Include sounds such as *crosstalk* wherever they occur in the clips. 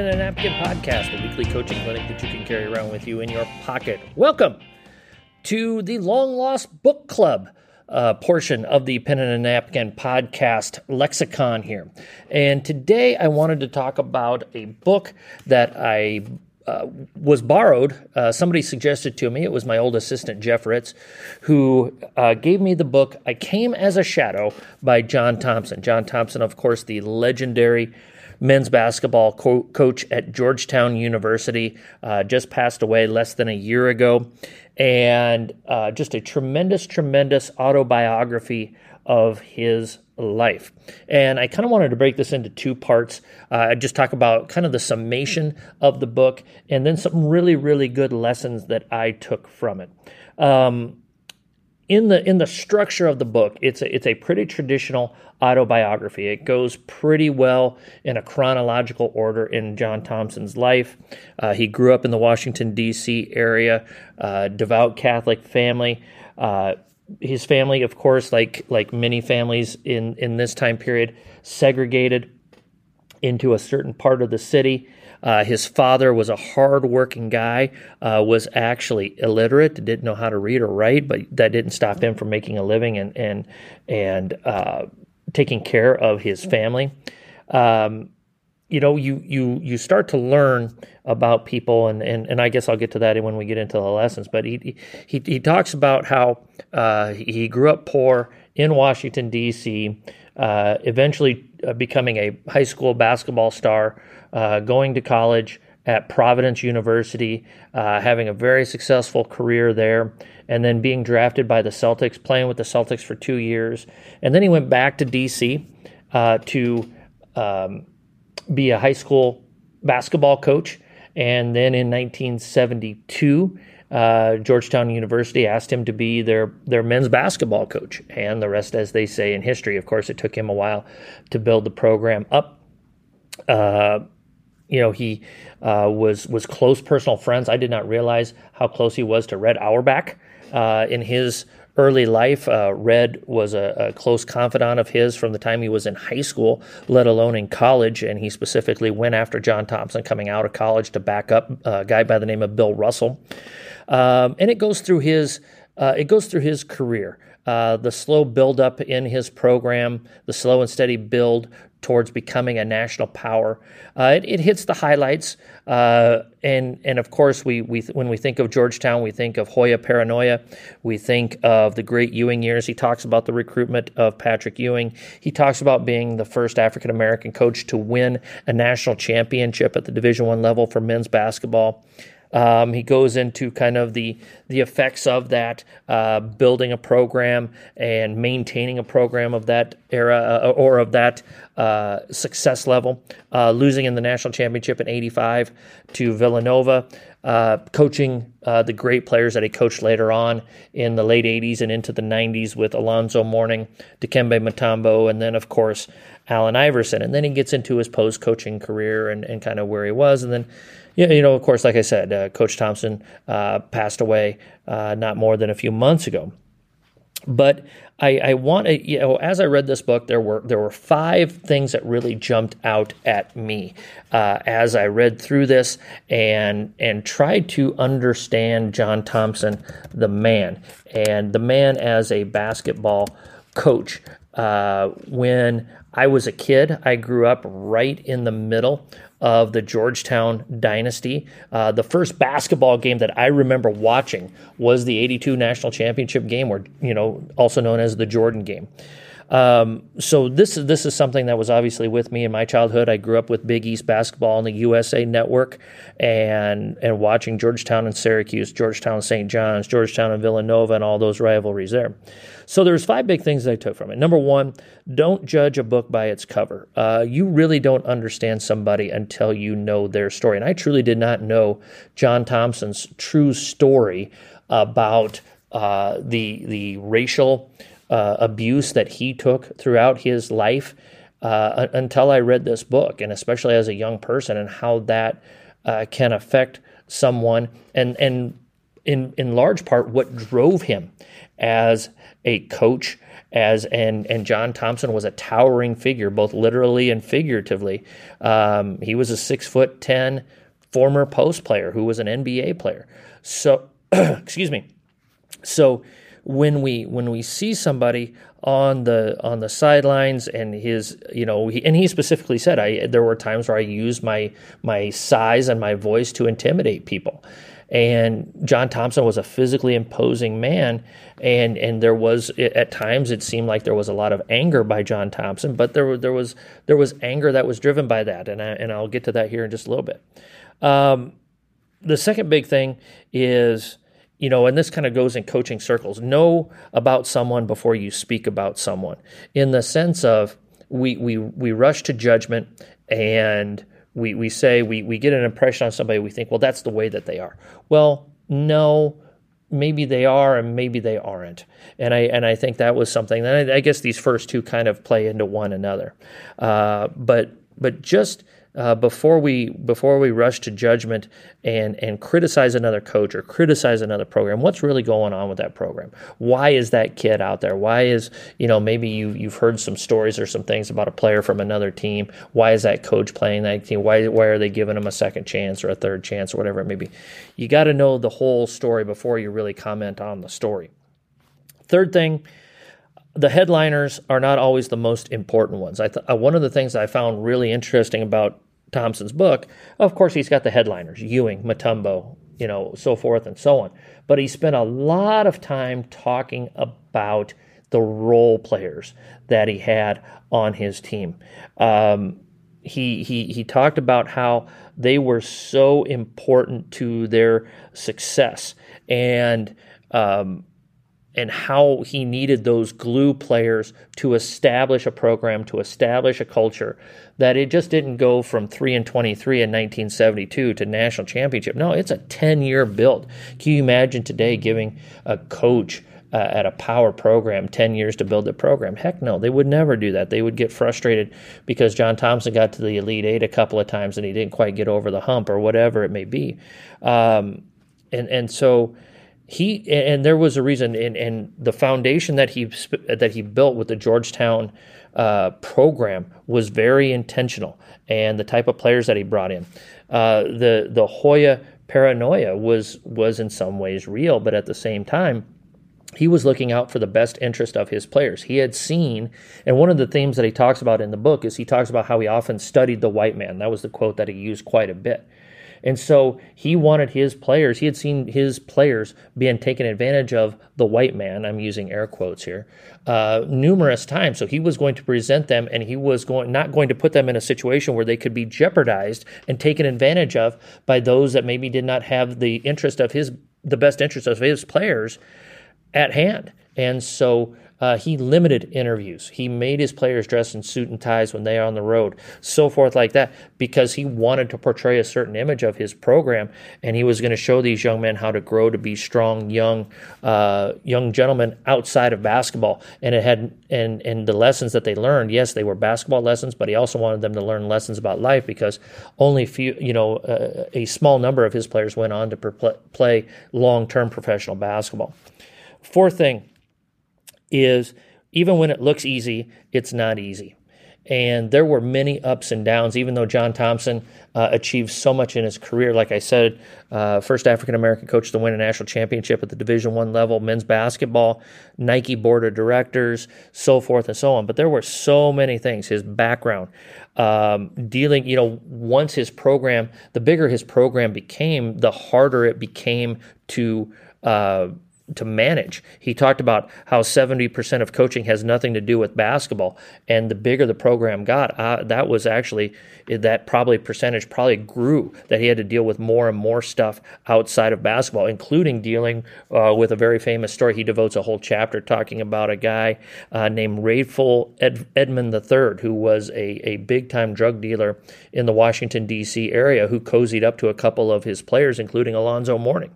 and a Napkin podcast, a weekly coaching clinic that you can carry around with you in your pocket. Welcome to the Long Lost Book Club. Uh, portion of the Pen and a Napkin podcast lexicon here. And today I wanted to talk about a book that I uh, was borrowed. Uh, somebody suggested to me, it was my old assistant, Jeff Ritz, who uh, gave me the book I Came as a Shadow by John Thompson. John Thompson, of course, the legendary men's basketball co- coach at Georgetown University, uh, just passed away less than a year ago. And uh, just a tremendous, tremendous autobiography of his life. And I kind of wanted to break this into two parts. Uh, just talk about kind of the summation of the book and then some really, really good lessons that I took from it. Um, in the in the structure of the book, it's a, it's a pretty traditional autobiography. It goes pretty well in a chronological order in John Thompson's life. Uh, he grew up in the Washington D.C. area, uh, devout Catholic family. Uh, his family, of course, like like many families in in this time period, segregated into a certain part of the city. Uh, his father was a hard-working guy, uh, was actually illiterate, didn't know how to read or write, but that didn't stop him from making a living and and and uh, taking care of his family. Um, you know, you you you start to learn about people, and, and, and I guess I'll get to that when we get into the lessons. But he he he talks about how uh, he grew up poor in Washington D.C., uh, eventually uh, becoming a high school basketball star, uh, going to college at Providence University, uh, having a very successful career there, and then being drafted by the Celtics, playing with the Celtics for two years, and then he went back to D.C. Uh, to um, be a high school basketball coach. And then in 1972, uh, Georgetown University asked him to be their their men's basketball coach, and the rest, as they say in history, of course, it took him a while to build the program up. Uh, you know, he uh, was was close personal friends. I did not realize how close he was to Red Auerbach uh, in his early life. Uh, Red was a, a, close confidant of his from the time he was in high school, let alone in college. And he specifically went after John Thompson coming out of college to back up a guy by the name of Bill Russell. Um, and it goes through his uh, it goes through his career. Uh, the slow build up in his program, the slow and steady build towards becoming a national power. Uh, it, it, hits the highlights, uh, and and of course we we when we think of Georgetown, we think of Hoya Paranoia, we think of the great Ewing years. He talks about the recruitment of Patrick Ewing. He talks about being the first African American coach to win a national championship at the Division One level for men's basketball. Um, he goes into kind of the the effects of that, uh, building a program and maintaining a program of that era uh, or of that uh, success level. Uh, losing in the national championship in '85 to Villanova. Uh, coaching uh, the great players that he coached later on in the late 80s and into the 90s with Alonzo Mourning, Dikembe Mutombo, and then, of course, Allen Iverson. And then he gets into his post coaching career and, and kind of where he was. And then yeah, you know, of course, like I said, uh, Coach Thompson uh, passed away uh, not more than a few months ago. But I, I want to, you know, as I read this book, there were there were five things that really jumped out at me uh, as I read through this and and tried to understand John Thompson, the man, and the man as a basketball coach. Uh, when I was a kid, I grew up right in the middle of the Georgetown dynasty. Uh, the first basketball game that I remember watching was the 82 national championship game, or, you know, also known as the Jordan game. Um, so this is this is something that was obviously with me in my childhood. I grew up with Big East basketball on the USA Network, and and watching Georgetown and Syracuse, Georgetown and St. John's, Georgetown and Villanova, and all those rivalries there. So there's five big things that I took from it. Number one, don't judge a book by its cover. Uh, you really don't understand somebody until you know their story. And I truly did not know John Thompson's true story about uh, the the racial uh, abuse that he took throughout his life uh, until I read this book, and especially as a young person, and how that uh, can affect someone. And and in in large part what drove him as a coach as and and John Thompson was a towering figure both literally and figuratively um, he was a six foot ten former post player who was an NBA player so *clears throat* excuse me so when we when we see somebody on the on the sidelines and his you know he, and he specifically said I there were times where I used my my size and my voice to intimidate people. And John Thompson was a physically imposing man and and there was at times it seemed like there was a lot of anger by John Thompson but there there was there was anger that was driven by that and I, and I'll get to that here in just a little bit. Um, the second big thing is you know, and this kind of goes in coaching circles. Know about someone before you speak about someone, in the sense of we we we rush to judgment and we we say we we get an impression on somebody. We think, well, that's the way that they are. Well, no, maybe they are and maybe they aren't. And I and I think that was something. And I, I guess these first two kind of play into one another. Uh, but but just uh, before we before we rush to judgment and and criticize another coach or criticize another program what's really going on with that program? Why is that kid out there? Why is you know maybe you you've heard some stories or some things about a player from another team. Why is that coach playing that team? Why why are they giving him a second chance or a third chance or whatever it may be? You got to know the whole story before you really comment on the story. Third thing the headliners are not always the most important ones. I th- uh, one of the things I found really interesting about Thompson's book, of course, he's got the headliners: Ewing, Mutombo, you know, so forth and so on. But he spent a lot of time talking about the role players that he had on his team. Um, he he he talked about how they were so important to their success and um, and how he needed those glue players to establish a program, to establish a culture, that it just didn't go from 3 and 23 in 1972 to national championship. No, it's a 10 year build. Can you imagine today giving a coach uh, at a power program 10 years to build a program? Heck no, they would never do that. They would get frustrated because John Thompson got to the Elite Eight a couple of times and he didn't quite get over the hump or whatever it may be. Um, and, and so, he and there was a reason and, and the foundation that he that he built with the Georgetown uh, program was very intentional and the type of players that he brought in uh, the the Hoya paranoia was was in some ways real but at the same time he was looking out for the best interest of his players. He had seen, and one of the themes that he talks about in the book is he talks about how he often studied the white man. That was the quote that he used quite a bit. And so he wanted his players, he had seen his players being taken advantage of the white man, I'm using air quotes here, uh, numerous times. So he was going to present them and he was going not going to put them in a situation where they could be jeopardized and taken advantage of by those that maybe did not have the interest of his the best interest of his players at hand. And so uh, he limited interviews. He made his players dress in suit and ties when they are on the road, so forth like that, because he wanted to portray a certain image of his program, and he was going to show these young men how to grow to be strong, young, uh, young gentlemen outside of basketball. And it had and and the lessons that they learned, yes, they were basketball lessons, but he also wanted them to learn lessons about life because only few, you know, uh, a small number of his players went on to play long-term professional basketball. Fourth thing is even when it looks easy, it's not easy. And there were many ups and downs, even though John Thompson uh, achieved so much in his career. Like I said, uh, first African American coach to win a national championship at the Division One level, men's basketball, Nike board of directors, so forth and so on. But there were so many things. His background, um, dealing, you know, once his program, the bigger his program became, the harder it became to. Uh, to manage. He talked about how 70% of coaching has nothing to do with basketball. And the bigger the program got, uh, that was actually, that probably percentage probably grew, that he had to deal with more and more stuff outside of basketball, including dealing uh, with a very famous story. He devotes a whole chapter talking about a guy uh, named Rayful Ed- Edmond III, who was a, a big time drug dealer in the Washington, D.C. area, who cozied up to a couple of his players, including Alonzo Mourning.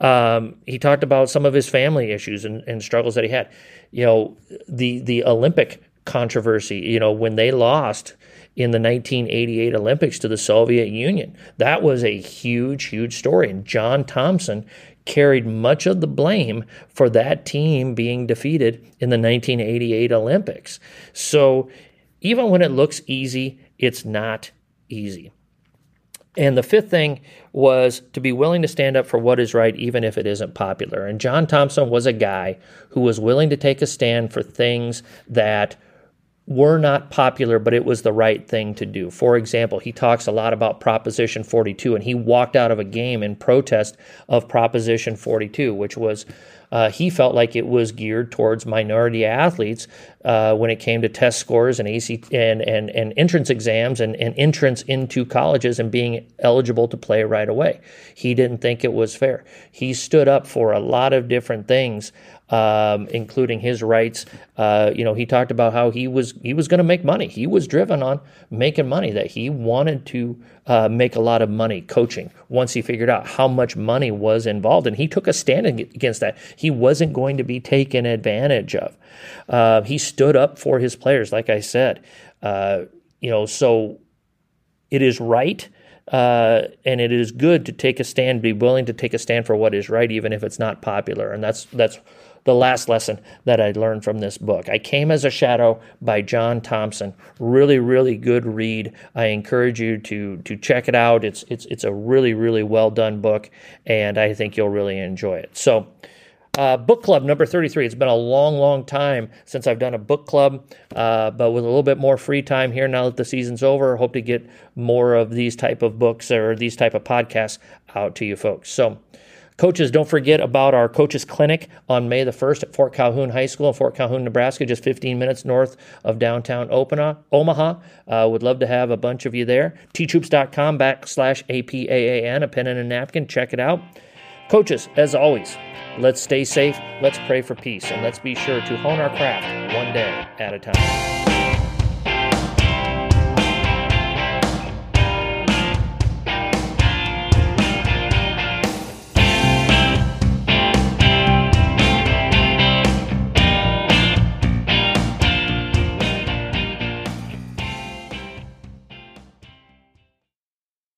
Um, he talked about some of his family issues and, and struggles that he had. You know, the the Olympic controversy. You know, when they lost in the 1988 Olympics to the Soviet Union, that was a huge, huge story. And John Thompson carried much of the blame for that team being defeated in the 1988 Olympics. So even when it looks easy, it's not easy. And the fifth thing was to be willing to stand up for what is right, even if it isn't popular. And John Thompson was a guy who was willing to take a stand for things that were not popular, but it was the right thing to do. For example, he talks a lot about Proposition 42, and he walked out of a game in protest of Proposition 42, which was uh, he felt like it was geared towards minority athletes uh, when it came to test scores and AC and and, and entrance exams and, and entrance into colleges and being eligible to play right away. He didn't think it was fair. He stood up for a lot of different things um, including his rights. Uh, you know, he talked about how he was he was going to make money. He was driven on making money. That he wanted to uh, make a lot of money coaching. Once he figured out how much money was involved, and he took a stand against that. He wasn't going to be taken advantage of. Uh, he stood up for his players, like I said. Uh, you know, so it is right. Uh, and it is good to take a stand, be willing to take a stand for what is right, even if it's not popular. And that's that's the last lesson that I learned from this book. I Came as a Shadow by John Thompson. Really, really good read. I encourage you to to check it out. It's it's it's a really, really well done book, and I think you'll really enjoy it. So. Uh, book club number 33. It's been a long, long time since I've done a book club, uh, but with a little bit more free time here now that the season's over, I hope to get more of these type of books or these type of podcasts out to you folks. So Coaches, don't forget about our coaches clinic on May the 1st at Fort Calhoun High School in Fort Calhoun, Nebraska, just 15 minutes north of downtown Omaha. Uh, would love to have a bunch of you there. teachhoops.com backslash APAAN, a pen and a napkin. Check it out. Coaches, as always, let's stay safe, let's pray for peace, and let's be sure to hone our craft one day at a time.